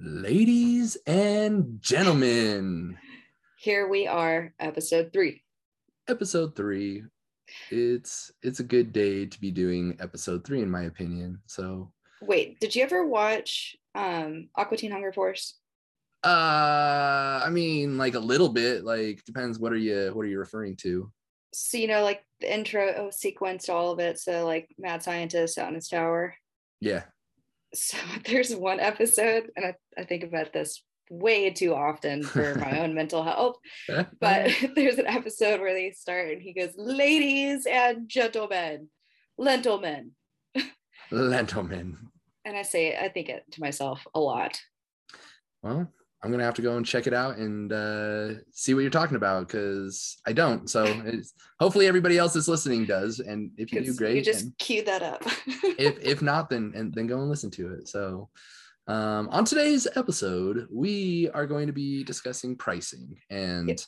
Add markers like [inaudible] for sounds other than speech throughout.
Ladies and gentlemen, Here we are, episode three. episode three. It's it's a good day to be doing episode three, in my opinion. So, Wait, did you ever watch um Aqua Teen Hunger Force? uh, I mean, like a little bit. Like depends. What are you What are you referring to? So you know, like the intro oh, sequence to all of it. So like mad scientist out in his tower. Yeah. So [laughs] there's one episode, and I, I think about this way too often for my [laughs] own mental health. [laughs] But there's an episode where they start and he goes, Ladies and gentlemen, gentlemen. Lentilman. And I say, I think it to myself a lot. Well, I'm gonna have to go and check it out and uh, see what you're talking about because I don't. So it's, hopefully everybody else that's listening does, and if you do, great. You just and cue that up. [laughs] if if not, then and then go and listen to it. So um, on today's episode, we are going to be discussing pricing and. Yep.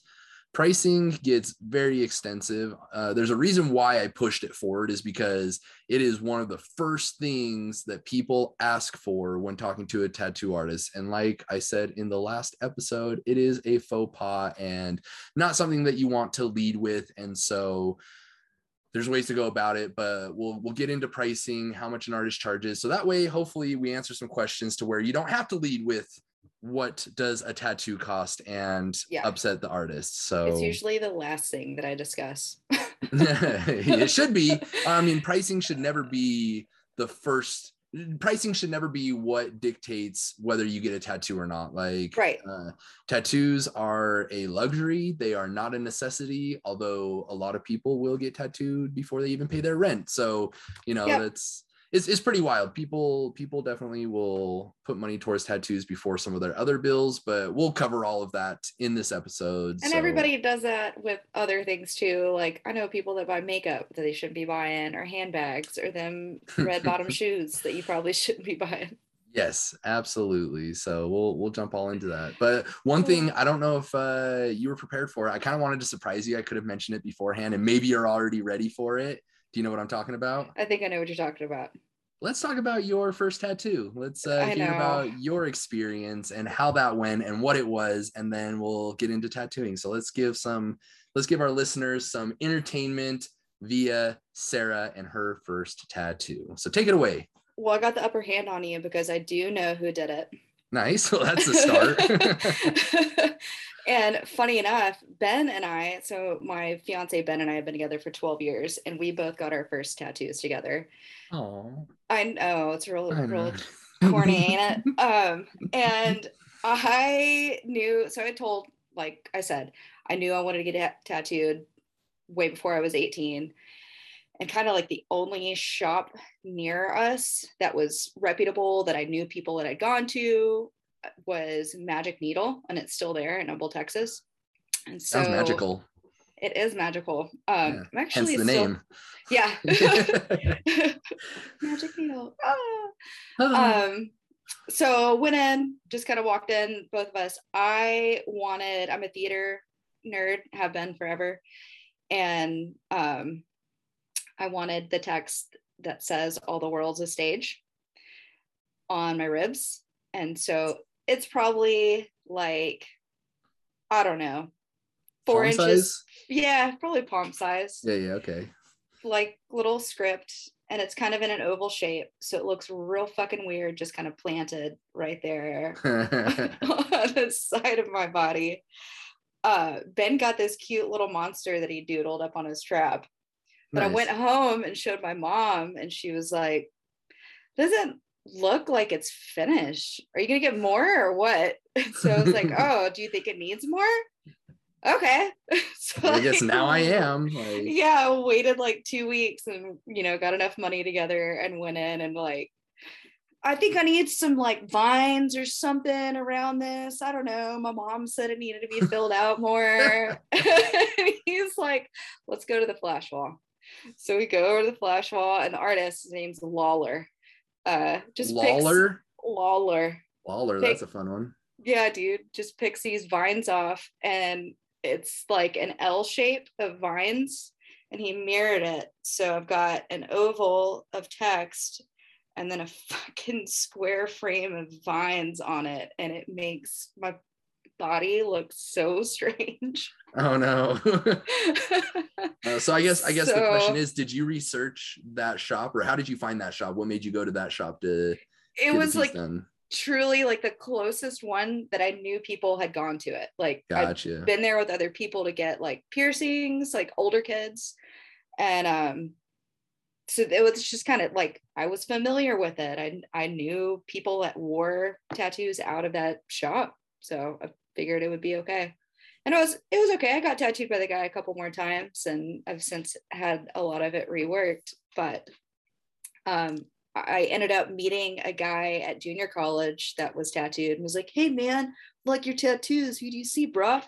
Pricing gets very extensive. Uh, there's a reason why I pushed it forward is because it is one of the first things that people ask for when talking to a tattoo artist. And like I said in the last episode, it is a faux pas and not something that you want to lead with. And so there's ways to go about it, but we'll we'll get into pricing, how much an artist charges. So that way, hopefully, we answer some questions to where you don't have to lead with what does a tattoo cost and Yeah. upset the artist. So It's usually the last thing that I discuss. [laughs] [laughs] it should be. I mean, pricing should never be the first. Pricing should never be what dictates whether you get a tattoo or not. Like, Right. uh, tattoos are a luxury; they are not a necessity. Although a lot of people will get tattooed before they even pay their rent. So, you know, Yep. that's it's, it's pretty wild. People people definitely will put money towards tattoos before some of their other bills, but we'll cover all of that in this episode. And so- everybody does that with other things too. Like I know people that buy makeup that they shouldn't be buying, or handbags, or them [laughs] red bottom shoes that you probably [laughs] shouldn't be buying. Yes, absolutely. So we'll we'll jump all into that. But one thing I don't know if uh, you were prepared for. I kind of wanted to surprise you. I could have mentioned it beforehand, and maybe you're already ready for it. Do you know what I'm talking about? I think I know what you're talking about. Let's talk about your first tattoo. Let's uh, hear know. about your experience and how that went and what it was, and then we'll get into tattooing. So let's give some let's give our listeners some entertainment via Sarah and her first tattoo. So take it away. Well, I got the upper hand on you because I do know who did it. Nice. Well, that's a start. [laughs] and funny enough, Ben and I, so my fiance Ben and I have been together for 12 years, and we both got our first tattoos together. Oh, I know it's real, real corny, ain't it? [laughs] Um, and I knew, so I told, like I said, I knew I wanted to get ta- tattooed way before I was 18. And kind of like the only shop near us that was reputable that I knew people that I'd gone to uh, was Magic Needle, and it's still there in Noble, Texas. And so Sounds magical. It is magical. Um, Yeah, I'm Hence actually the still- name. yeah. [laughs] [laughs] Magic Needle. Ah um so went in just kind of walked in both of us i wanted i'm a theater nerd have been forever and um i wanted the text that says all the world's a stage on my ribs and so it's probably like i don't know four Palm inches size? yeah probably palm size Yeah, yeah, okay. like little script and it's kind of in an oval shape so it looks real fucking weird just kind of planted right there [laughs] [laughs] on the side of my body uh ben got this cute little monster that he doodled up on his trap but i went home and showed my mom and she was like doesn't look like it's finished. Are you gonna get more or what? [laughs] So i was like [laughs] oh do you think it needs more? Okay. [laughs] So I guess like, now I am. Like, yeah waited like two weeks and you know got enough money together and went in and like i think i need some like vines or something around this. I don't know. My mom said it needed to be filled out more. He's like let's go to the flash wall so we go over to the flash wall and the artist his name's lawler uh just picks- Lawler. lawler Lawler, Pick- that's a fun one. yeah, dude, just picks these vines off and it's like an L shape of vines and he mirrored it. So I've got an oval of text and then a [laughs] fucking square frame of vines on it. And it makes my body look so [laughs] strange. Oh no. [laughs] uh, so I guess I guess so, the question is did you research that shop or how did you find that shop? What made you go to that shop to It was like done? truly like the closest one that I knew people had gone to it. Like gotcha. I've been there with other people to get like piercings, like older kids. And um so it was just kind of like I was familiar with it. I I knew people that wore tattoos out of that shop. So I figured it would be okay. And it was it was okay. I got tattooed by the guy a couple more times and I've since had a lot of it reworked. But um I ended up meeting a guy at junior college that was tattooed and was like, Hey man, like your tattoos. Who do you see, bruh?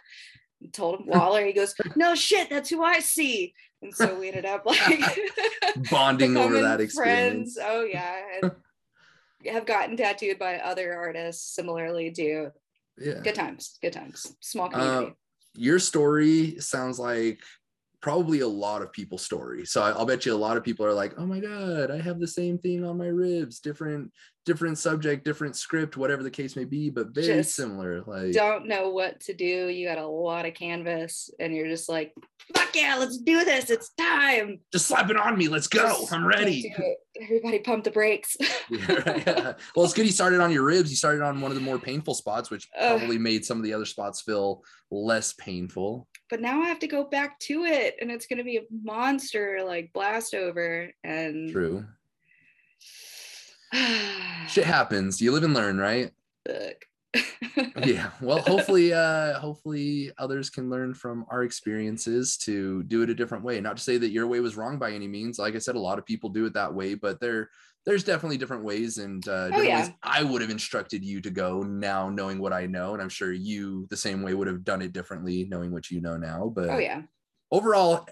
And told him [laughs] Waller. He goes, No shit, that's who I see. And so we ended up like [laughs] bonding over that experience. Friends. Oh yeah. And [laughs] have gotten tattooed by other artists similarly too. Yeah. Good times. Good times. Small community. Uh, your story sounds like probably a lot of people's story. So I'll bet you a lot of people are like, "Oh my god, I have the same thing on my ribs, different different subject, different script, whatever the case may be, but very just similar." Like don't know what to do. You got a lot of canvas and you're just like, "Fuck yeah, let's do this. It's time." Just slap it on me. Let's go. Just I'm ready. Everybody pump the brakes. [laughs] yeah, right, yeah. [laughs] Well, it's good you started on your ribs. You started on one of the more painful spots, which probably made some of the other spots feel less painful but now I have to go back to it and it's going to be a monster like blast over and true. [sighs] Shit happens. You live and learn right? [laughs] Yeah. Well hopefully uh hopefully others can learn from our experiences to do it a different way. Not to say that your way was wrong by any means. Like i said a lot of people do it that way but there there's definitely different ways and uh, oh, different oh, yeah. ways I would have instructed you to go now knowing what I know. And I'm sure you the same way would have done it differently knowing what you know now. But oh yeah. Overall,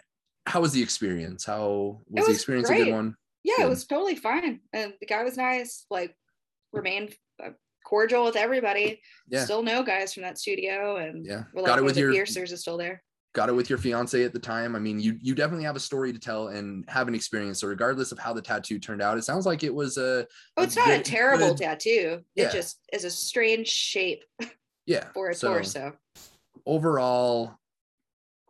how was the experience? How was, was the experience great. a good one? Yeah, good. it was totally fine. And the guy was nice, like remained uh, cordial with everybody. Yeah. Still know guys from that studio and yeah. Like, Got it with your piercers is still there got it with your fiance at the time. I mean, you you definitely have a story to tell and have an experience. So regardless of how the tattoo turned out, it sounds like it was a. Oh, it's a not good, a terrible good, tattoo. Yeah. It just is a strange shape. Yeah. [laughs] for a so, torso. Overall,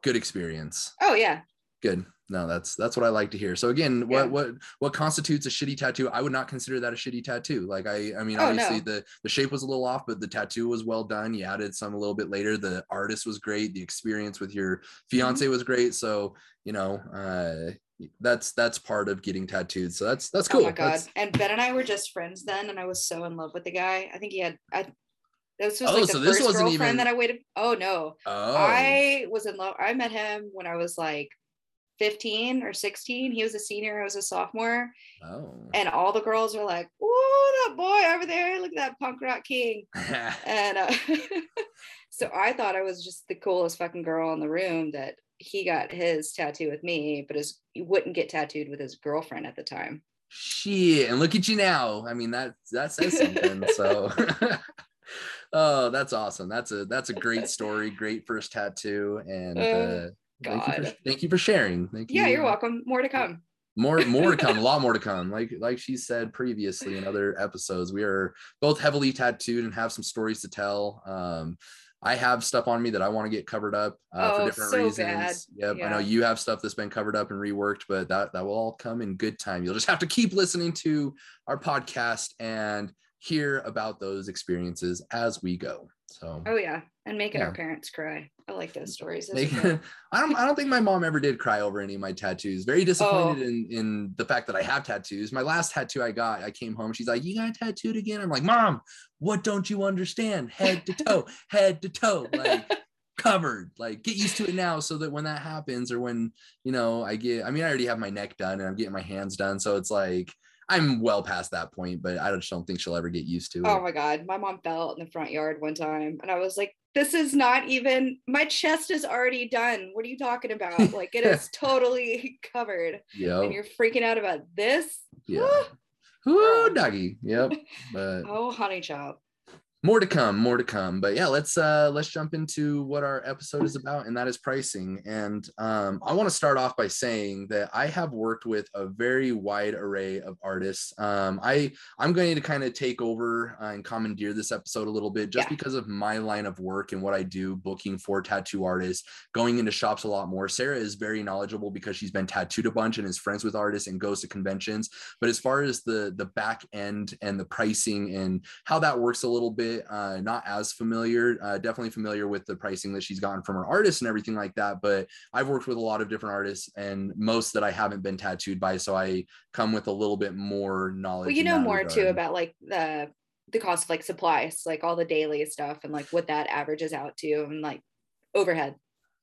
good experience. Oh yeah. Good no that's that's what i like to hear so again what yeah. what what constitutes a shitty tattoo i would not consider that a shitty tattoo like i i mean oh, obviously no. the the shape was a little off but the tattoo was well done you added some a little bit later the artist was great the experience with your fiance mm-hmm. was great so you know uh that's that's part of getting tattooed so that's that's cool oh my god that's... and ben and i were just friends then and i was so in love with the guy i think he had i this was oh, like the so first girlfriend even... that I waited. Oh no. Oh. I was in love. I met him when I was like 15 or 16. He was a senior, I was a sophomore. Oh. And all the girls were like, Oh, that boy over there, look at that punk rock king. [laughs] and uh, [laughs] so I thought I was just the coolest fucking girl in the room that he got his tattoo with me, but his he wouldn't get tattooed with his girlfriend at the time. Shit, and look at you now. I mean, that that says something. so [laughs] oh, that's awesome. That's a that's a great story, great first tattoo. And uh, uh God. Thank you, for, thank you for sharing. Thank you. Yeah, you're welcome. More to come. More, more to [laughs] come. a lot more to come. Like, like she said previously in other episodes, we are both heavily tattooed and have some stories to tell. Um, I have stuff on me that I want to get covered up uh, oh, for different so reasons. Bad. Yep, yeah. I know you have stuff that's been covered up and reworked, but that that will all come in good time. You'll just have to keep listening to our podcast and hear about those experiences as we go. So. Oh yeah, and making yeah. our parents cry. I like those stories. Make, [laughs] I don't. I don't think my mom ever did cry over any of my tattoos. Very disappointed oh. in in the fact that I have tattoos. My last tattoo I got, I came home. She's like, "You got tattooed again?" I'm like, "Mom, what don't you understand? Head to toe, [laughs] head to toe, like." covered like get used to it now so that when that happens or when you know i get i mean i already have my neck done and i'm getting my hands done so it's like I'm well past that point, but I just don't think she'll ever get used to oh it. Oh my god, my mom fell in the front yard one time, and I was like, "This is not even my chest is already done. What are you talking about? [laughs] Like it is totally covered, yeah, and you're freaking out about this." Yeah. Doggy. Yep. [laughs] But oh, honey chop. More to come more to come. But yeah let's uh let's jump into what our episode is about and that is pricing. And um i want to start off by saying that i have worked with a very wide array of artists. Um i i'm going to kind of take over uh, and commandeer this episode a little bit just yeah. because of my line of work and what i do booking for tattoo artists going into shops a lot more. Sarah is very knowledgeable because she's been tattooed a bunch and is friends with artists and goes to conventions. But as far as the the back end and the pricing and how that works a little bit bit, uh, not as familiar, uh, definitely familiar with the pricing that she's gotten from her artists and everything like that. But I've worked with a lot of different artists and most that I haven't been tattooed by. So I come with a little bit more knowledge. Well, you know more regard. too about like the, the cost of like supplies, like all the daily stuff and like what that averages out to and like overhead.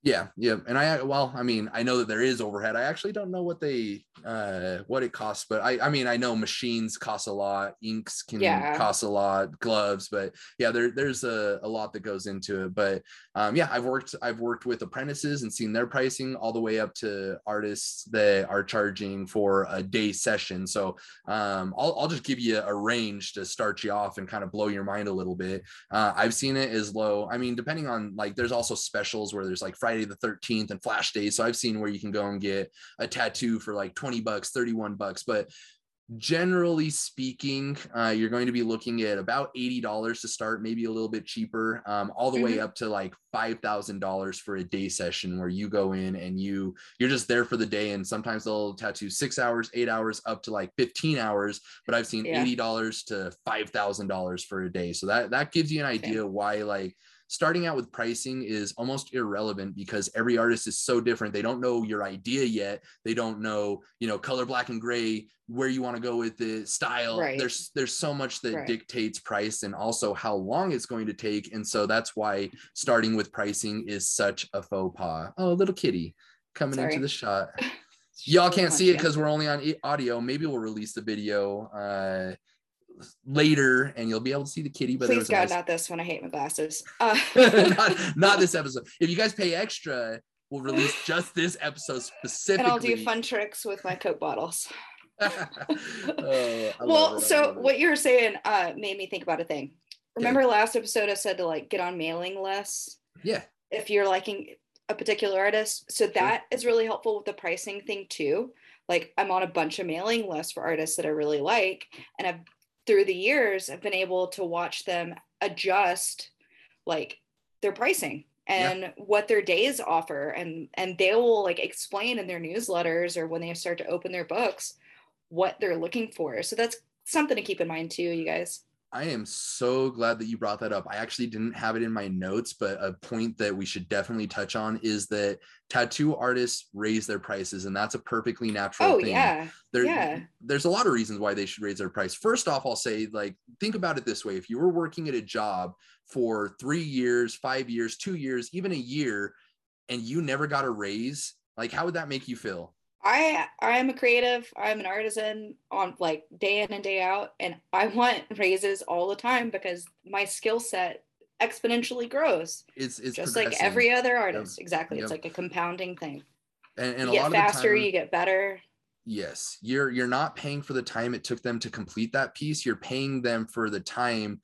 Yeah, yeah, and I well, I mean, I know that there is overhead. I actually don't know what they uh what it costs, but I I mean, I know machines cost a lot, inks can yeah. cost a lot, gloves, but yeah, there there's a, a lot that goes into it. But um yeah, I've worked I've worked with apprentices and seen their pricing all the way up to artists that are charging for a day session. So um I'll I'll just give you a range to start you off and kind of blow your mind a little bit. Uh I've seen it as low. I mean, depending on like there's also specials where there's like Friday the 13th and flash days. So I've seen where you can go and get a tattoo for like 20 bucks, 31 bucks. But generally speaking, uh, you're going to be looking at about $80 to start, maybe a little bit cheaper, um, all the mm-hmm. way up to like $5,000 for a day session where you go in and you, you're just there for the day. And sometimes they'll tattoo six hours, eight hours up to like 15 hours, but I've seen yeah. $80 to $5,000 for a day. So that, that gives you an idea okay. why like, starting out with pricing is almost irrelevant because every artist is so different. They don't know your idea yet. They don't know, you know, color black and gray, where you want to go with the style. Right. There's there's so much that right. dictates price and also how long it's going to take. And so that's why starting with pricing is such a faux pas. Oh, little kitty coming Sorry. into the shot. [laughs] Y'all can't see it because we're only on audio. Maybe we'll release the video uh later and you'll be able to see the kitty. But please God, nice... not this one. I hate my glasses. [laughs] Uh. [laughs] not, not this episode. If you guys pay extra, we'll release [laughs] just this episode specifically. And I'll do fun tricks with my Coke bottles. oh, well, so what you were saying uh, made me think about a thing. Remember okay. last episode I said to like get on mailing lists? Yeah. If you're liking a particular artist. So that is really helpful with the pricing thing too. Like I'm on a bunch of mailing lists for artists that I really like, and I've through the years i've been able to watch them adjust like their pricing and yeah. what their days offer. And and they will like explain in their newsletters or when they start to open their books what they're looking for. So that's something to keep in mind too you guys I am so glad that you brought that up. I actually didn't have it in my notes, but a point that we should definitely touch on is that tattoo artists raise their prices, and that's a perfectly natural oh, thing. Yeah. There, yeah. There's a lot of reasons why they should raise their price. First off, I'll say, like, think about it this way: if you were working at a job for three years, five years, two years, even a year, and you never got a raise, like, how would that make you feel? I I am a creative. I'm an artisan on like day in and day out, and I want [laughs] raises all the time because my skill set exponentially grows. It's it's just like every other artist. Yep. Exactly, yep. it's like a compounding thing. And, and you get faster, time, you get better. Yes, you're you're not paying for the time it took them to complete that piece. You're paying them for the time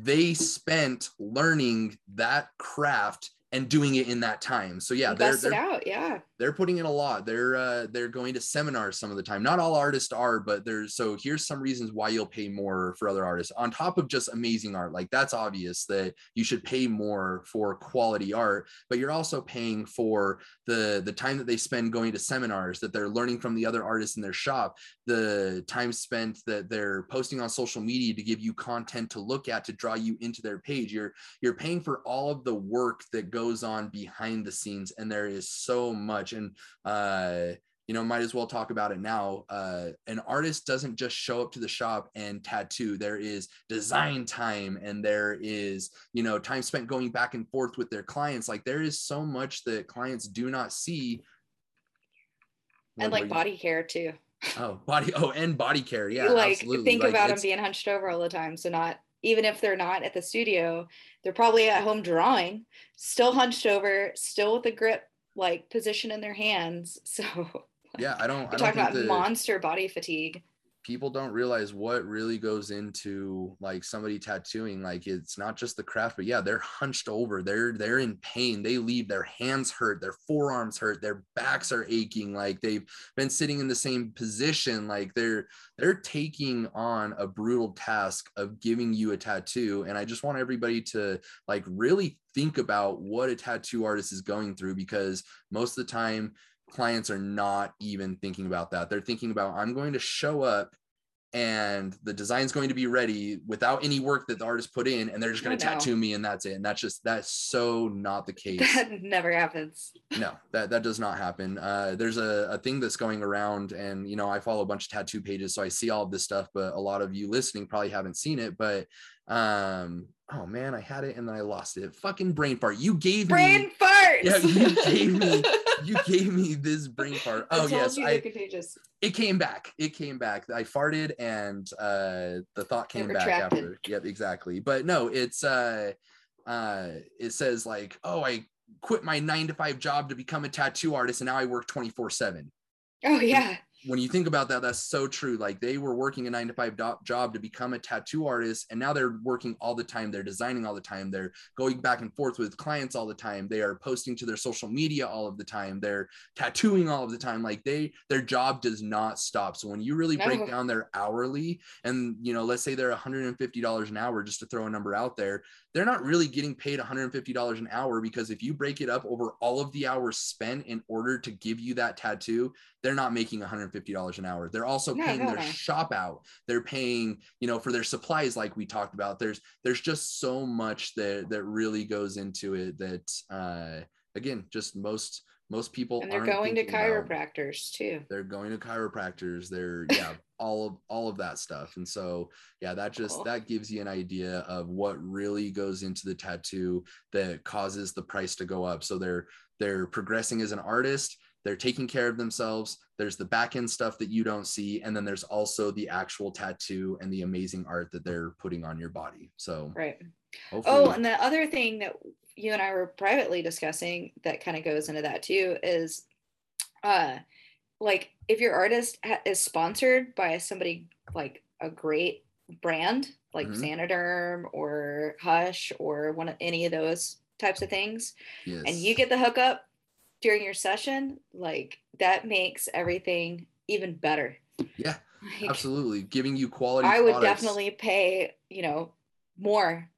they spent learning that craft and doing it in that time. So yeah, they're, they're out. Yeah, they're putting in a lot. They're uh, they're going to seminars some of the time. Not all artists are, but there's so here's some reasons why you'll pay more for other artists on top of just amazing art. Like that's obvious that you should pay more for quality art, but you're also paying for the the time that they spend going to seminars, that they're learning from the other artists in their shop, the time spent that they're posting on social media to give you content to look at to draw you into their page. You're you're paying for all of the work that goes goes on behind the scenes and there is so much and uh you know might as well talk about it now. Uh an artist doesn't just show up to the shop and tattoo. There is design time and there is you know time spent going back and forth with their clients. Like there is so much that clients do not see. And like body care too. Oh body oh and body care. Yeah like absolutely. think like, about them being hunched over all the time. So not even if they're not at the studio, they're probably at home drawing, still hunched over, still with a grip like position in their hands. [laughs] So yeah, I don't. We're talking about the, monster body fatigue. People don't realize what really goes into like somebody tattooing like it's not just the craft but yeah they're hunched over they're they're in pain they leave their hands hurt their forearms hurt their backs are aching like they've been sitting in the same position like they're they're taking on a brutal task of giving you a tattoo and i just want everybody to like really think about what a tattoo artist is going through because most of the time clients are not even thinking about that. They're thinking about, I'm going to show up and the design's going to be ready without any work that the artist put in and they're just going to tattoo me and that's it. And that's just that's so not the [laughs] case. That never happens. No that that does not happen. Uh, there's a, a thing that's going around and you know i follow a bunch of tattoo pages so i see all of this stuff but a lot of you listening probably haven't seen it but um oh man i had it and then i lost it. Fucking brain fart. You gave brain me fart yeah you gave me [laughs] you gave me this brain fart. Oh yes, I, contagious. It came back. It came back. I farted and uh, the thought came back after. Yep, exactly. But no, it's uh, uh, it says like, oh, I quit my nine to five job to become a tattoo artist, and now I work twenty four seven. Oh yeah when you think about that, that's so true. Like they were working a nine to five do- job to become a tattoo artist, and now they're working all the time. They're designing all the time. They're going back and forth with clients all the time. They are posting to their social media all of the time. They're tattooing all of the time. Like they, their job does not stop. So when you really no. break down their hourly, and you know, let's say they're $150 an hour, just to throw a number out there, they're not really getting paid $150 an hour because if you break it up over all of the hours spent in order to give you that tattoo, they're not making $150 an hour. They're also no, paying no, their no. shop out. They're paying, you know, for their supplies like we talked about. There's there's just so much that that really goes into it that uh again, just most most people and they're going to chiropractors too they're going to chiropractors they're yeah [laughs] all of all of that stuff and so yeah that just cool. that gives you an idea of what really goes into the tattoo that causes the price to go up so they're they're progressing as an artist they're taking care of themselves there's the back end stuff that you don't see and then there's also the actual tattoo and the amazing art that they're putting on your body so right oh and the other thing that you and I were privately discussing that kind of goes into that too is uh like if your artist ha- is sponsored by somebody like a great brand like mm-hmm. Or Hush or one of any of those types of things yes. and you get the hookup during your session like that makes everything even better yeah like, absolutely giving you quality I would definitely pay you know more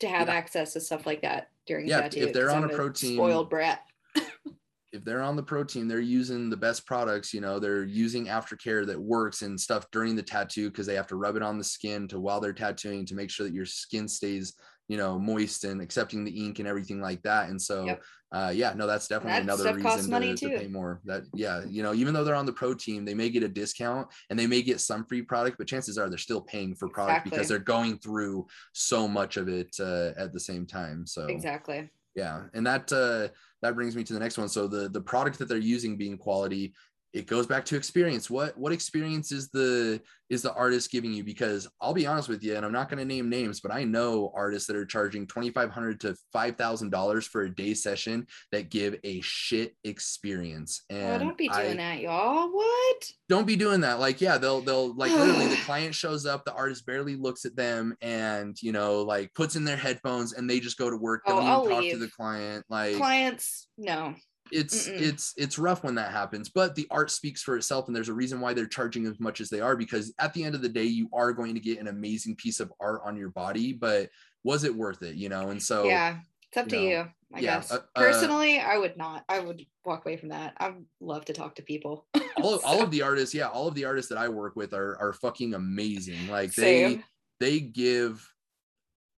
to have yeah. access to stuff like that during yeah, tattoo. If they're on a, a pro team spoiled brat. [laughs] if they're on the pro team, they're using the best products, you know, they're using aftercare that works and stuff during the tattoo because they have to rub it on the skin to while they're tattooing to make sure that your skin stays, you know, moist and accepting the ink and everything like that. And so yep. uh yeah, no, that's definitely that another reason to, to, pay more. That yeah, you know, even though they're on the pro team, they may get a discount and they may get some free product, but chances are they're still paying for product exactly. because they're going through so much of it uh, at the same time. So exactly yeah and that uh that brings me to the next one so the the product that they're using being quality it goes back to experience. What what experience is the is the artist giving you? Because i'll be honest with you and i'm not going to name names but i know artists that are charging 2500 to $5000 for a day session that give a shit experience. Oh, and oh, don't be doing I, that y'all. What? Don't be doing that. Like yeah they'll they'll like literally the [sighs] client shows up the artist barely looks at them and you know like puts in their headphones and they just go to work. Oh, don't oh, even I'll talk leave. to the client like clients no it's Mm-mm. it's it's rough when that happens but the art speaks for itself and there's a reason why they're charging as much as they are because at the end of the day you are going to get an amazing piece of art on your body but was it worth it you know and so yeah it's up you to know, you i yeah, guess uh, uh personally uh, i would not i would walk away from that i love to talk to people all, [laughs] so. all of the artists yeah all of the artists that i work with are are fucking amazing like Same. they they give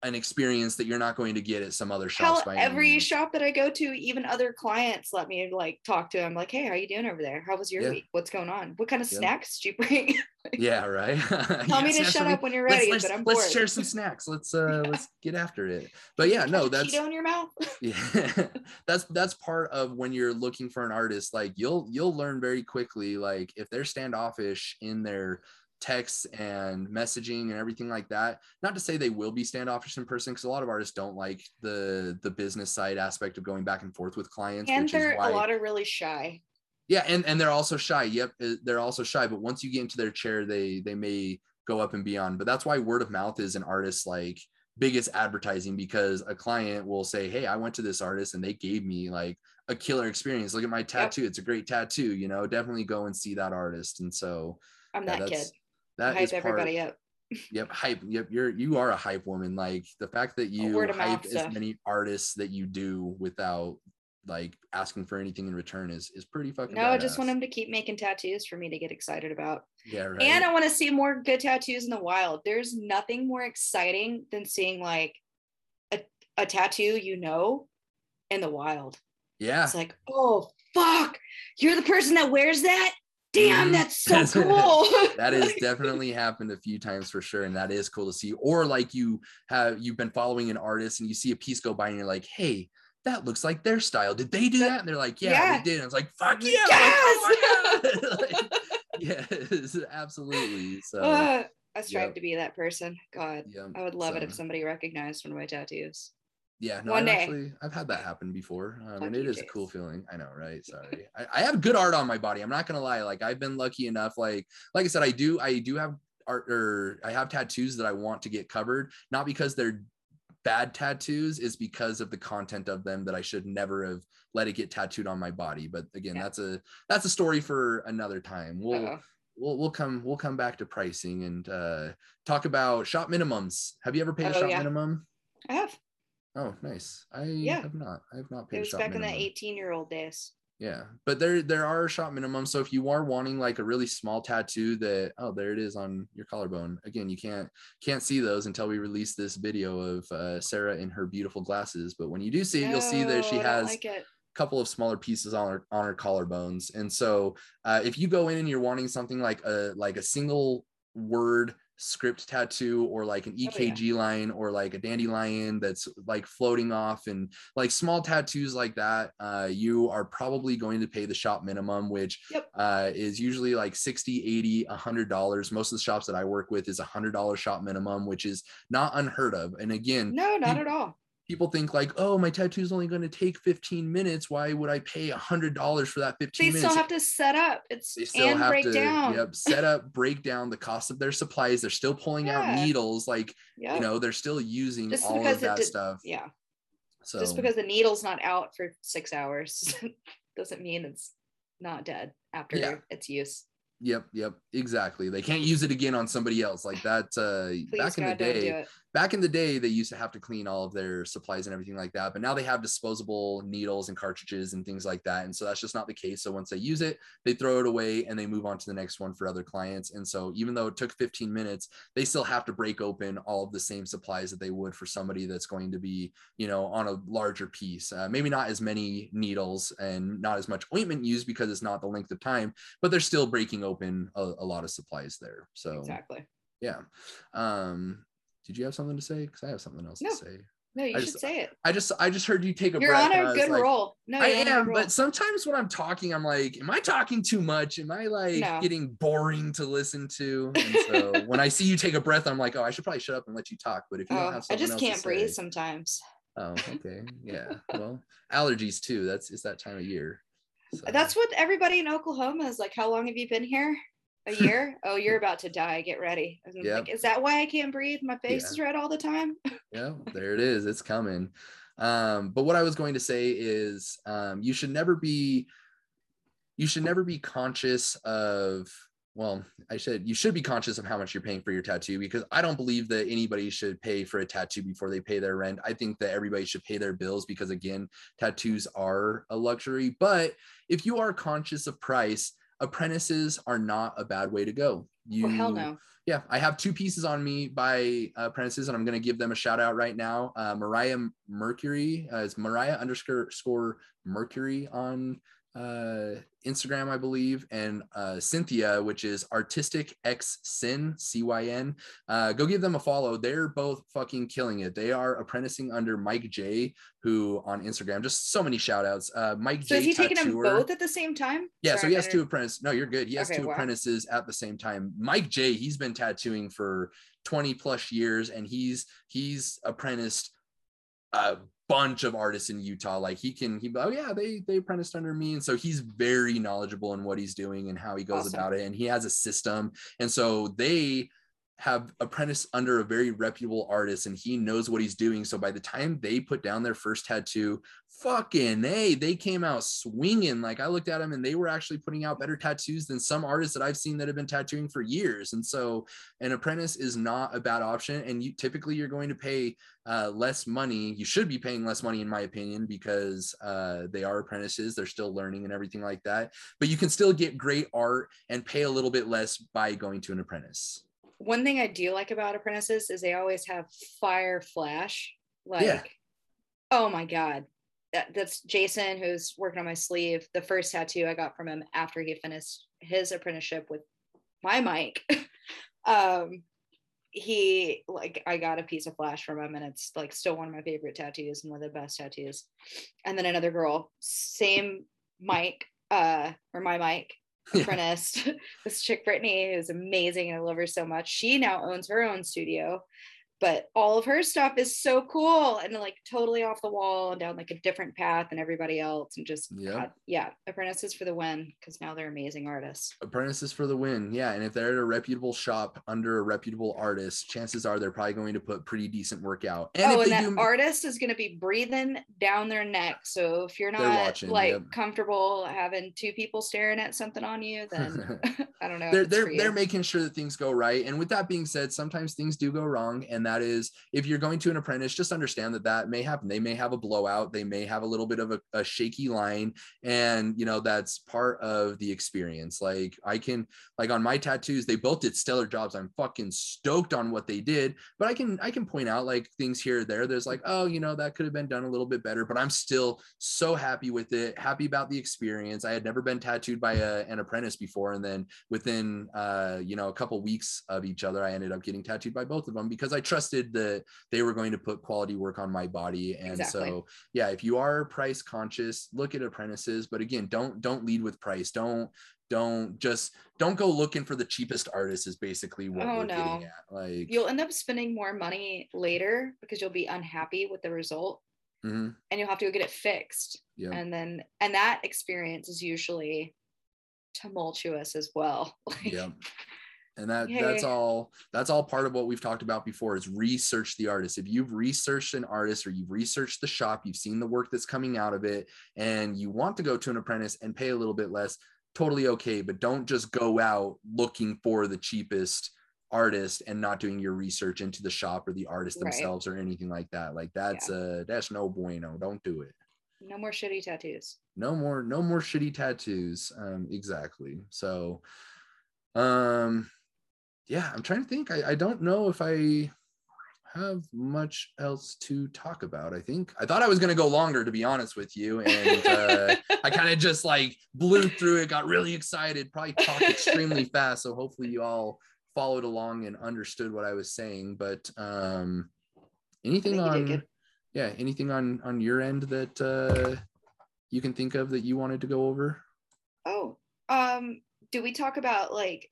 an experience that you're not going to get at some other shops. Hell, every shop that I go to, even other clients let me like talk to them like, Hey, how you doing over there? How was your yeah. week? What's going on? What kind of yeah. snacks do you bring? [laughs] yeah. Right. [laughs] Tell yeah, me to shut up when you're ready, let's, but I'm bored. Let's share some [laughs] snacks. Let's, uh, let's get after it. But yeah, no, that's Cheeto in your mouth. yeah. that's, that's part of when you're looking for an artist, like you'll, you'll learn very quickly, like if they're standoffish in their, texts and messaging and everything like that not to say they will be standoffish in person because a lot of artists don't like the the business side aspect of going back and forth with clients and they're why, a lot of really shy Yeah, and and they're also shy. Yep, uh, they're also shy. But once you get into their chair, they they may go up and beyond. But that's why word of mouth is an artist like biggest advertising because a client will say, Hey, I went to this artist and they gave me like a killer experience. Look at my tattoo. Yep. It's a great tattoo, you know, definitely go and see that artist. And so I'm yeah, that kid. That hype everybody up. yep, hype. Yep, you're you are a hype woman. Like the fact that you hype as many artists that you do without like asking for anything in return is is pretty fucking. No, badass. I just want them to keep making tattoos for me to get excited about. Yeah, right. And I want to see more good tattoos in the wild. There's nothing more exciting than seeing like a, a tattoo you know in the wild. Yeah. It's like, oh fuck, you're the person that wears that. Damn, mm-hmm. that's so [laughs] cool. [laughs] that has definitely happened a few times for sure. And that is cool to see. Or like you have you've been following an artist and you see a piece go by and you're like, hey, that looks like their style. Did they do that? And they're like, yeah, yeah. they did. And I was like, fuck yeah. Yes! Like, oh [laughs] like, yes, absolutely. So uh, I strive yep. to be that person. God. I would love so. it if somebody recognized one of my tattoos. Yeah, no, One I've day. actually I've had that happen before. Um, and it is a cool feeling. I know, right? Sorry. [laughs] I, I have good art on my body. I'm not gonna lie. Like I've been lucky enough, like like I said, I do I do have art or I have tattoos that I want to get covered, not because they're bad tattoos is because of the content of them that I should never have let it get tattooed on my body. But again, yeah. that's a that's a story for another time. We'll uh-huh. we'll we'll come we'll come back to pricing and uh talk about shop minimums. Have you ever paid oh, a shop yeah. minimum? I have. Oh, nice. I yeah. have not. I have not paid. It was back minimum. in the 18 year old days. Yeah, but there there are shop minimums. So if you are wanting like a really small tattoo that oh there it is on your collarbone. Again, you can't can't see those until we release this video of uh, Sarah in her beautiful glasses. But when you do see it, you'll see that she has like a couple of smaller pieces on her on her collarbones. And so uh, if you go in and you're wanting something like a like a single word script tattoo or like an EKG oh, yeah. line or like a dandelion that's like floating off and like small tattoos like that, uh, you are probably going to pay the shop minimum, which yep. uh, is usually like 60, 80, $100. Most of the shops that I work with is a $100 shop minimum, which is not unheard of. And again, no, not at all people think like, oh, my tattoo is only going to take 15 minutes. Why would I pay a hundred dollars for that 15 they minutes? They still have to set up. It's they still and have break to down. Yep, set up, break down the cost of their supplies. They're still pulling yeah. out needles. Like, yep. you know, they're still using Just all of that did, stuff. Yeah. So just because the needle's not out for six hours [laughs] doesn't mean it's not dead after yeah. its use. Yep, yep, exactly. They can't use it again on somebody else. Like that uh back in the day, back in the day they used to have to clean all of their supplies and everything like that but now they have disposable needles and cartridges and things like that and so that's just not the case so once they use it they throw it away and they move on to the next one for other clients and so even though it took 15 minutes they still have to break open all of the same supplies that they would for somebody that's going to be you know on a larger piece uh, maybe not as many needles and not as much ointment used because it's not the length of time but they're still breaking open a, a lot of supplies there so exactly. Yeah um did you have something to say? Because I have something else no. to say. No, you I should say it. I just I just heard you take a you're breath. You're on a good like, roll. No, I am, but sometimes when I'm talking, I'm like, am I talking too much? Am I like no. getting boring to listen to? And so [laughs] when I see you take a breath, I'm like, oh, I should probably shut up and let you talk. But if you oh, don't have something I just can't breathe say, sometimes. Oh, okay. [laughs] Yeah. well, allergies too. That's it's that time of year. So. That's what everybody in Oklahoma is like. How long have you been here? A year? [laughs] Oh you're about to die. Get ready. Yep. like is that why i can't breathe? My face yeah. is red all the time? [laughs] Yeah there it is. It's coming. Um, but what i was going to say is um, you should never be you should never be conscious of well i said you should be conscious of how much you're paying for your tattoo because i don't believe that anybody should pay for a tattoo before they pay their rent. I think that everybody should pay their bills because again tattoos are a luxury. But if you are conscious of price apprentices are not a bad way to go. You, well, hell no. Yeah, I have two pieces on me by uh, apprentices, and I'm going to give them a shout out right now. Uh, Mariah Mercury uh, is Mariah underscore score Mercury on uh, Instagram, I believe, and uh, Cynthia, which is Artistic X Sin C Y N. Uh, go give them a follow. They're both fucking killing it. They are apprenticing under Mike J, who on Instagram. Just so many shout outs. Uh, Mike so J. So is he taking them both at the same time? Yeah. Sorry, so he has two apprentices. No, you're good. He has okay, two wow. apprentices at the same time. Mike J. He's been tattooing for 20 plus years, and he's he's apprenticed. Uh, bunch of artists in Utah. Like he can, he oh yeah, they they apprenticed under me, and so he's very knowledgeable in what he's doing and how he goes awesome. about it, and he has a system, and so they have apprentice under a very reputable artist and he knows what he's doing. So by the time they put down their first tattoo, fucking hey, they came out swinging. Like I looked at them and they were actually putting out better tattoos than some artists that I've seen that have been tattooing for years. And so an apprentice is not a bad option. And you typically you're going to pay uh, less money. You should be paying less money, in my opinion, because uh, they are apprentices. They're still learning and everything like that. But you can still get great art and pay a little bit less by going to an apprentice one thing I do like about apprentices is they always have fire flash. Like, yeah. oh my God. That, that's Jason, who's working on my sleeve. The first tattoo I got from him after he finished his apprenticeship with my Mike. [laughs] um, he like I got a piece of flash from him and it's like still one of my favorite tattoos and one of the best tattoos. And then another girl, same Mike, uh, or my Mike, [laughs] this chick Brittany, who's amazing. I love her so much. She now owns her own studio but all of her stuff is so cool and like totally off the wall and down like a different path than everybody else and just yeah yeah apprentices for the win because now they're amazing artists. Apprentices for the win yeah and if they're at a reputable shop under a reputable artist chances are they're probably going to put pretty decent work out. And oh and that do... artist is going to be breathing down their neck so if you're not watching, like yep. comfortable having two people staring at something on you then [laughs] [laughs] i don't know they're they're, they're making sure that things go right and with that being said sometimes things do go wrong and that is if you're going to an apprentice, just understand that that may happen. They may have a blowout. They may have a little bit of a, a shaky line. And, you know, that's part of the experience. Like I can, like on my tattoos, they both did stellar jobs. I'm fucking stoked on what they did, but I can, I can point out like things here or there. There's like, oh, you know, that could have been done a little bit better, but I'm still so happy with it. Happy about the experience. I had never been tattooed by a, an apprentice before. And then within, uh, you know, a couple weeks of each other, I ended up getting tattooed by both of them because I trust trusted that they were going to put quality work on my body and exactly. so yeah if you are price conscious look at apprentices but again don't don't lead with price don't don't just don't go looking for the cheapest artist is basically what oh, we're no. getting at like you'll end up spending more money later because you'll be unhappy with the result mm-hmm. and you'll have to go get it fixed yeah. and then and that experience is usually tumultuous as well [laughs] yeah and that that's all that's all part of what we've talked about before is research the artist. If you've researched an artist or you've researched the shop you've seen the work that's coming out of it and you want to go to an apprentice and pay a little bit less totally okay. But don't just go out looking for the cheapest artist and not doing your research into the shop or the artist right. themselves or anything like that. Like that's yeah. uh that's no bueno. Don't do it. No more shitty tattoos. No more no more shitty tattoos. Um exactly. So um yeah, I'm trying to think. I, I don't know if I have much else to talk about. I think I thought I was going to go longer, to be honest with you, and uh, [laughs] I kind of just like blew through it, got really excited, probably talked extremely [laughs] fast. So hopefully you all followed along and understood what I was saying. But um, anything on, yeah, anything on on your end that uh, you can think of that you wanted to go over? Oh, um, do we talk about like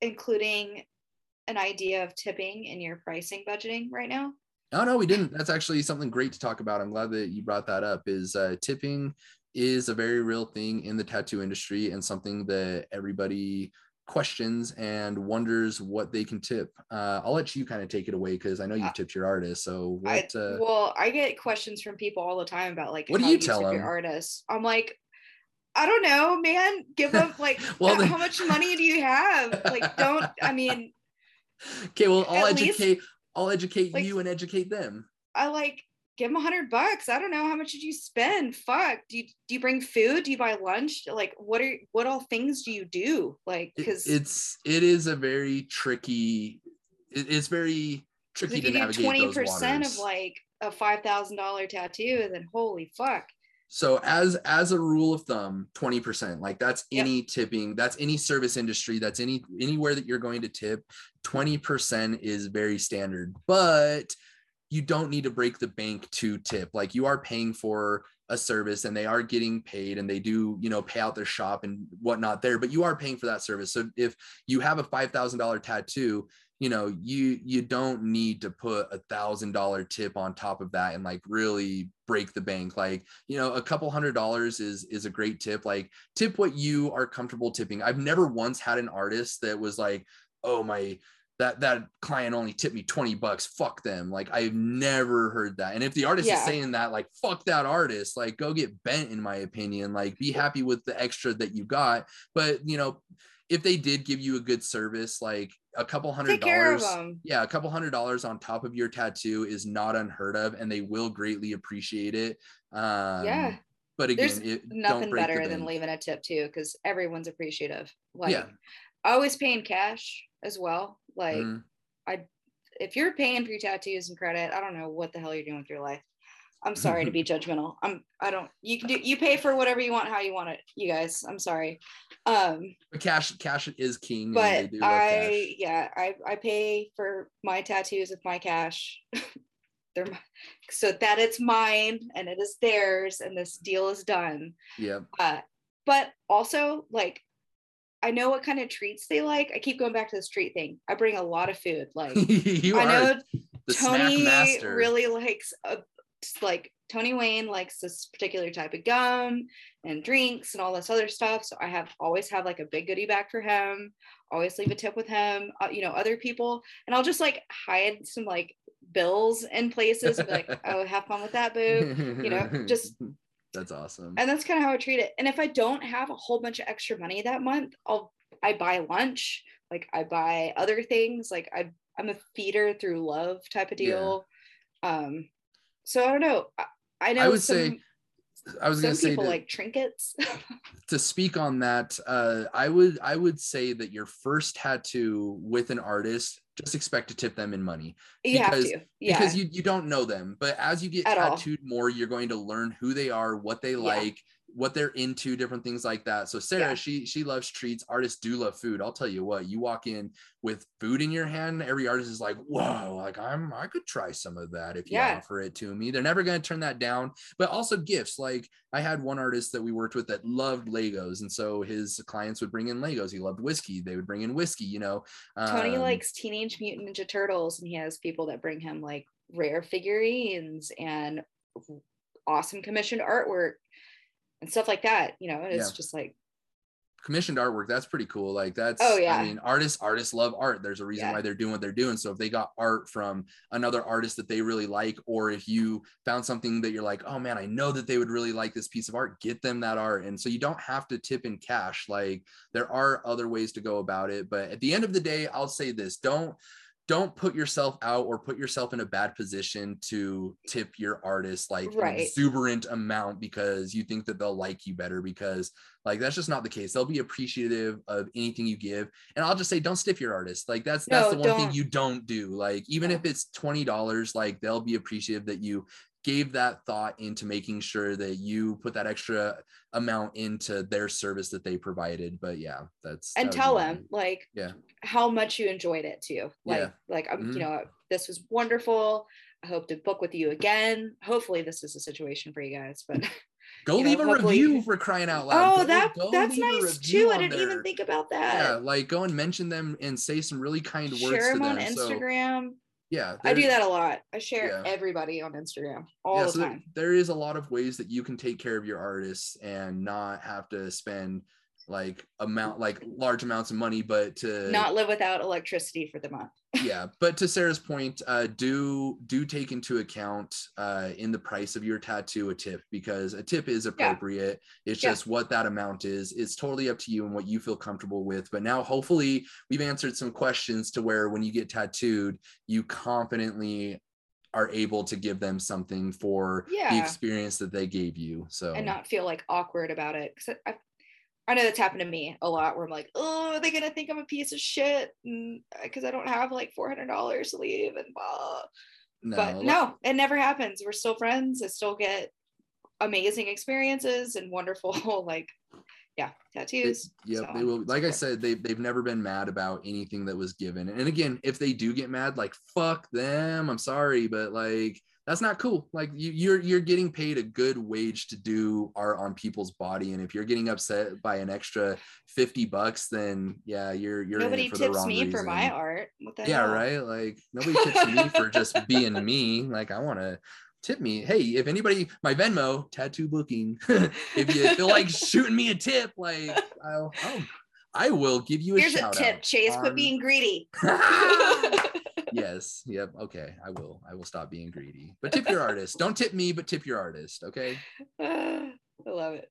including an idea of tipping in your pricing budgeting right now? No, no, we didn't. That's actually something great to talk about. I'm glad that you brought that up. Is uh, tipping is a very real thing in the tattoo industry and something that everybody questions and wonders what they can tip. Uh, I'll let you kind of take it away because I know you've uh, tipped your artist. So what? I, uh, well, I get questions from people all the time about like what do you, you tell them? Your artists. I'm like, I don't know, man. Give them [laughs] like well, how, how much money do you have? Like, don't I mean [laughs] Okay, well, I'll educate least, I'll educate like, you and educate them. I like give them a hundred bucks. I don't know how much did you spend. Fuck. Do you do you bring food? Do you buy lunch? Like what are what all things do you do? Like because it, it's it is a very tricky. It, it's very tricky to navigate. Twenty percent of like a five thousand dollar tattoo, then holy fuck. So as as a rule of thumb, 20%, like that's any yep. tipping, that's any service industry, that's any anywhere that you're going to tip, 20% is very standard. But you don't need to break the bank to tip. Like you are paying for a service and they are getting paid and they do, you know, pay out their shop and whatnot there, but you are paying for that service. So if you have a $5,000 tattoo, you know you you don't need to put a thousand dollar tip on top of that and like really break the bank. Like you know a couple hundred dollars is is a great tip. Like tip what you are comfortable tipping. I've never once had an artist that was like oh my that that client only tipped me 20 bucks. Fuck them. Like i've never heard that. And if the artist yeah. is saying that like fuck that artist like go get bent in my opinion. Like be happy with the extra that you got. But you know if they did give you a good service, like a couple hundred dollars, yeah, a couple hundred dollars on top of your tattoo is not unheard of, and they will greatly appreciate it. Um, yeah. But again, it, nothing better than leaving a tip too, because everyone's appreciative. Like, yeah. always paying cash as well. Like, mm. I, if you're paying for your tattoos and credit, I don't know what the hell you're doing with your life. I'm sorry to be judgmental. I'm I don't you can do you pay for whatever you want how you want it, you guys. I'm sorry. Um but cash cash is king. But I yeah, I I pay for my tattoos with my cash. [laughs] They're my, so that it's mine and it is theirs and this deal is done. Yeah. Uh but also like I know what kind of treats they like. I keep going back to the street thing. I bring a lot of food. Like [laughs] I know Tony really likes a like Tony Wayne likes this particular type of gum and drinks and all this other stuff. So I have always have like a big goodie bag for him. Always leave a tip with him. Uh, you know, other people, and I'll just like hide some like bills in places. And be like, oh, have fun with that, boo. You know, [laughs] just that's awesome. And that's kind of how I treat it. And if I don't have a whole bunch of extra money that month, I'll I buy lunch. Like I buy other things. Like I I'm a feeder through love type of deal. Yeah. Um, so I don't know. I, I know I would some, say I was going to say people like trinkets. [laughs] to speak on that, uh, I would I would say that your first tattoo with an artist, just expect to tip them in money you because yeah. because you you don't know them, but as you get At tattooed all. more, you're going to learn who they are, what they yeah. like, what they're into, different things like that. So Sarah, yeah. she she loves treats. Artists do love food. I'll tell you what, you walk in with food in your hand, every artist is like, whoa, like I'm I could try some of that if you yeah. offer it to me. They're never gonna turn that down. But also gifts. Like I had one artist that we worked with that loved Legos, and so his clients would bring in Legos. He loved whiskey. They would bring in whiskey. You know, Tony um, likes Teenage Mutant Ninja Turtles, and he has people that bring him like rare figurines and awesome commissioned artwork and stuff like that you know it's yeah. just like commissioned artwork that's pretty cool like that's oh yeah i mean artists artists love art there's a reason yeah. why they're doing what they're doing so if they got art from another artist that they really like or if you found something that you're like oh man i know that they would really like this piece of art get them that art and so you don't have to tip in cash like there are other ways to go about it but at the end of the day i'll say this don't don't put yourself out or put yourself in a bad position to tip your artist like right. an exuberant amount because you think that they'll like you better because like that's just not the case. They'll be appreciative of anything you give. And i'll just say don't stiff your artist. Like that's that's the one don't. thing you don't do. Like even if it's $20 like they'll be appreciative that you gave that thought into making sure that you put that extra amount into their service that they provided but yeah that's and that tell them like yeah how much you enjoyed it too like yeah. like um, mm-hmm. you know this was wonderful i hope to book with you again hopefully this is a situation for you guys but Go leave know, a review for crying out loud. Oh, go, that go that's nice too. I didn't even think about that. Yeah, like go and mention them and say some really kind Share words to them on Instagram. So, yeah i do that a lot i share yeah. everybody on instagram all yeah, the so time there is a lot of ways that you can take care of your artists and not have to spend like amount like large amounts of money but to not live without electricity for the month. [laughs] Yeah but to sarah's point uh do do take into account uh in the price of your tattoo a tip because a tip is appropriate. Yeah. it's just what that amount is. It's totally up to you and what you feel comfortable with. But now hopefully we've answered some questions to where when you get tattooed you confidently are able to give them something for yeah. the experience that they gave you so. And not feel like awkward about it because I, know that's happened to me a lot where I'm like, oh, are they gonna think I'm a piece of shit because uh, I don't have like four hundred dollars to leave and blah. No, but no, it never happens. We're still friends. I still get amazing experiences and wonderful [laughs] like yeah tattoos yeah so, they will like i said they, they've never been mad about anything that was given and again if they do get mad like fuck them i'm sorry but like that's not cool. Like you, you're you're getting paid a good wage to do art on people's body, and if you're getting upset by an extra fifty bucks, then yeah, you're you're nobody tips me reason. for my art. yeah, hell? right. Like [laughs] nobody tips me for just being me. Like I want to tip me. Hey, if anybody, my Venmo tattoo booking, [laughs] if you feel like [laughs] shooting me a tip, like I'll, I'll I will give you a Here's a tip, Chase. On... Quit being greedy. Yes. Yep. Okay. I will. I will stop being greedy. But tip your artist. Don't tip me, but tip your artist. Okay. [laughs] I love it.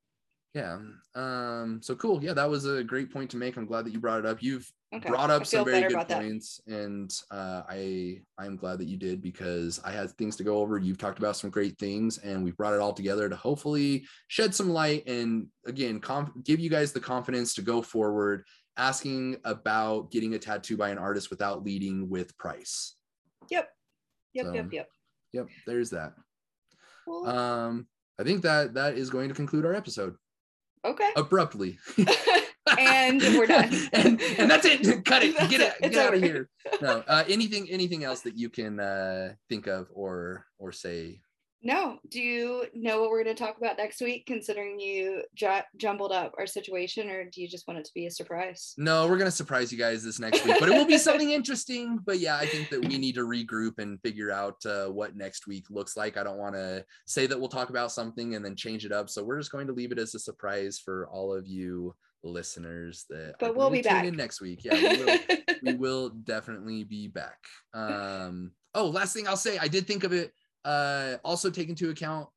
Yeah. Um, so cool. Yeah, that was a great point to make. I'm glad that you brought it up. You've okay. brought up some very good points. That. And uh, I I'm glad that you did because I had things to go over. You've talked about some great things and we brought it all together to hopefully shed some light and again give you guys the confidence to go forward asking about getting a tattoo by an artist without leading with price. Yep. Yep. So, yep. Yep. Yep. There's that. Cool. Um, I think that that is going to conclude our episode. Okay. Abruptly. [laughs] [laughs] and we're done. [laughs] and and that's it. Cut it. That's get it. Get out of here. No. Uh, anything anything else that you can uh, think of or or say no. Do you know what we're going to talk about next week, considering you ju- jumbled up our situation, or do you just want it to be a surprise? No, we're going to surprise you guys this next week, but it will be something interesting. But yeah, I think that we need to regroup and figure out uh, what next week looks like. I don't want to say that we'll talk about something and then change it up. So we're just going to leave it as a surprise for all of you listeners that but we'll be back in next week yeah we will, [laughs] we will definitely be back um oh last thing i'll say i did think of it uh, also take into account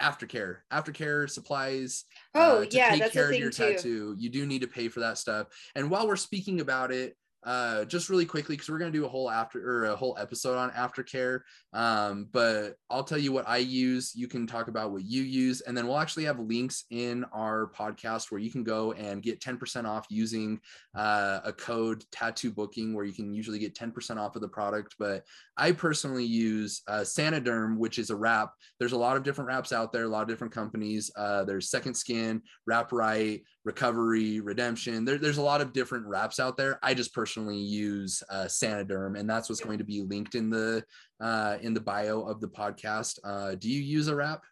aftercare, aftercare supplies. Oh, uh, yeah, take that's care of your too. tattoo. You do need to pay for that stuff. And while we're speaking about it, uh, just really quickly because we're gonna do a whole after or a whole episode on aftercare. Um, but I'll tell you what I use. You can talk about what you use, and then we'll actually have links in our podcast where you can go and get 10% off using uh, a code tattoo booking, where you can usually get 10% off of the product. But I personally use uh, Saniderm, which is a wrap. There's a lot of different wraps out there, a lot of different companies. Uh, there's Second Skin, Wrap Right, recovery redemption. There, there's a lot of different wraps out there. I just personally use uh, saniderm and that's what's going to be linked in the uh, in the bio of the podcast. Uh, do you use a wrap?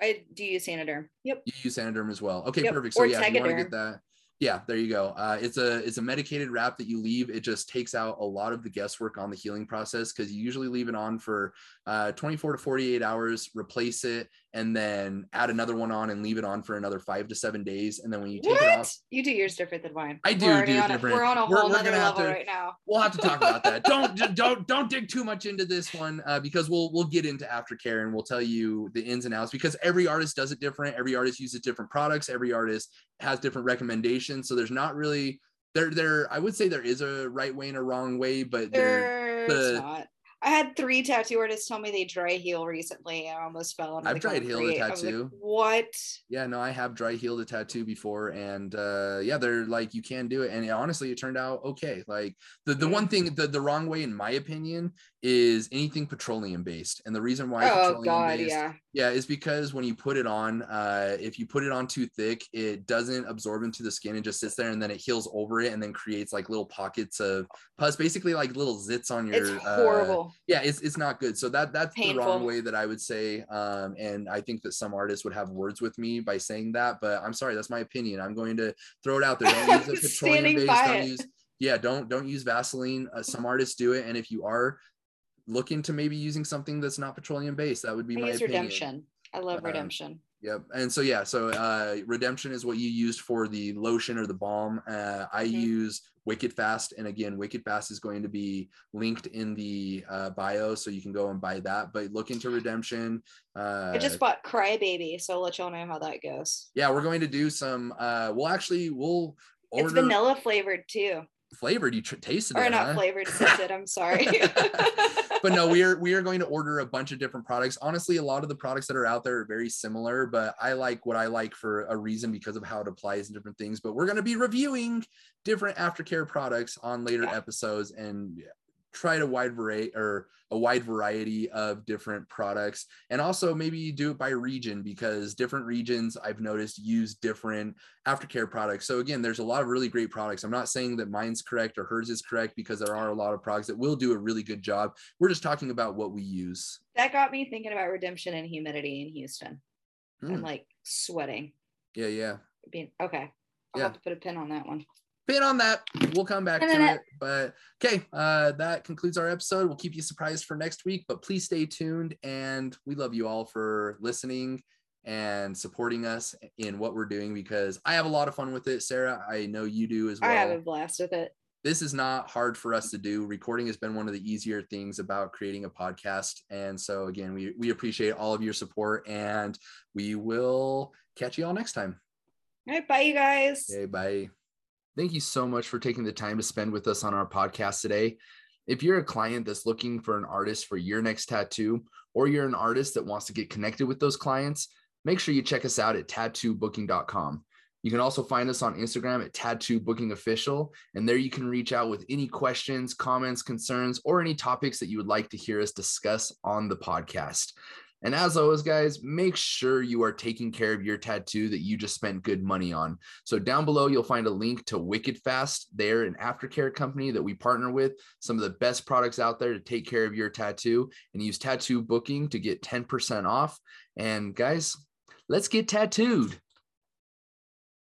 I do use saniderm. Yep. You use saniderm as well. Okay yep. perfect. So or yeah if you want to get that yeah there you go. Uh, it's a it's a medicated wrap that you leave. It just takes out a lot of the guesswork on the healing process because you usually leave it on for uh, 24 to 48 hours. Replace it and then add another one on and leave it on for another five to seven days. And then when you take what? it off you do yours different than mine. I do we're do different a, we're on a whole we're, other level to, right now. we'll have to talk about that. [laughs] Don't don't don't dig too much into this one uh, because we'll we'll get into aftercare and we'll tell you the ins and outs because every artist does it different. Every artist uses different products. Every artist has different recommendations. So there's not really there there i would say there is a right way and a wrong way but there the, not. I had three tattoo artists tell me they dry heal recently. I almost fell into I've dried healed a tattoo. Like, what? Yeah, no, I have dry healed a tattoo before, and uh, yeah, they're like you can do it, and honestly, it turned out okay. Like the the one thing the the wrong way, in my opinion, is anything petroleum based, and the reason why oh petroleum god, based, yeah, yeah, is because when you put it on, uh, if you put it on too thick, it doesn't absorb into the skin and just sits there, and then it heals over it, and then creates like little pockets of pus, basically like little zits on your. It's horrible. Uh, yeah, it's, it's not good. So that that's Painful. the wrong way that I would say. Um, and I think that some artists would have words with me by saying that, but I'm sorry, that's my opinion. I'm going to throw it out there. Don't use a [laughs] petroleum based. Don't use yeah, don't don't use Vaseline. Uh, some artists do it, and if you are look into maybe using something that's not petroleum based, that would be I my opinion. Redemption. I love uh, redemption. Yep. And so yeah, so uh, redemption is what you used for the lotion or the balm. Uh, I mm-hmm. use Wicked Fast, and again, Wicked Fast is going to be linked in the uh, bio, so you can go and buy that. But look into redemption. Uh, I just bought Crybaby, so I'll let y'all know how that goes. Yeah, we're going to do some. Uh, we'll actually we'll. Order... It's vanilla flavored too flavored. You tr- tasted or it, not huh? flavored, [laughs] scented. I'm sorry. [laughs] but no, we are we are going to order a bunch of different products. Honestly, a lot of the products that are out there are very similar, but I like what I like for a reason because of how it applies in different things. But we're going to be reviewing different aftercare products on later yeah. episodes, and try a wide variety or a wide variety of different products. And also maybe you do it by region because different regions i've noticed use different aftercare products. So again there's a lot of really great products. I'm not saying that mine's correct or hers is correct because there are a lot of products that will do a really good job. We're just talking about what we use. That got me thinking about redemption and humidity in houston. Mm. and like sweating. Yeah yeah. Being okay. I'll yeah. have to put a pin on that one pin on that. We'll come back to it. But okay, uh, that concludes our episode. We'll keep you surprised for next week, but please stay tuned. And we love you all for listening and supporting us in what we're doing because I have a lot of fun with it. Sarah, I know you do as well. I have a blast with it. This is not hard for us to do. Recording has been one of the easier things about creating a podcast. And so, again, we, we appreciate all of your support and we will catch you all next time. All right. Bye, you guys. Okay. Bye. Thank you so much for taking the time to spend with us on our podcast today. If you're a client that's looking for an artist for your next tattoo, or you're an artist that wants to get connected with those clients, make sure you check us out at tattoobooking.com. You can also find us on Instagram at Tattoo Booking Official, and there you can reach out with any questions, comments, concerns, or any topics that you would like to hear us discuss on the podcast. And as always, guys, make sure you are taking care of your tattoo that you just spent good money on. So down below, you'll find a link to Wicked Fast. They're an aftercare company that we partner with, some of the best products out there to take care of your tattoo and use tattoo booking to get 10% off. And guys, let's get tattooed.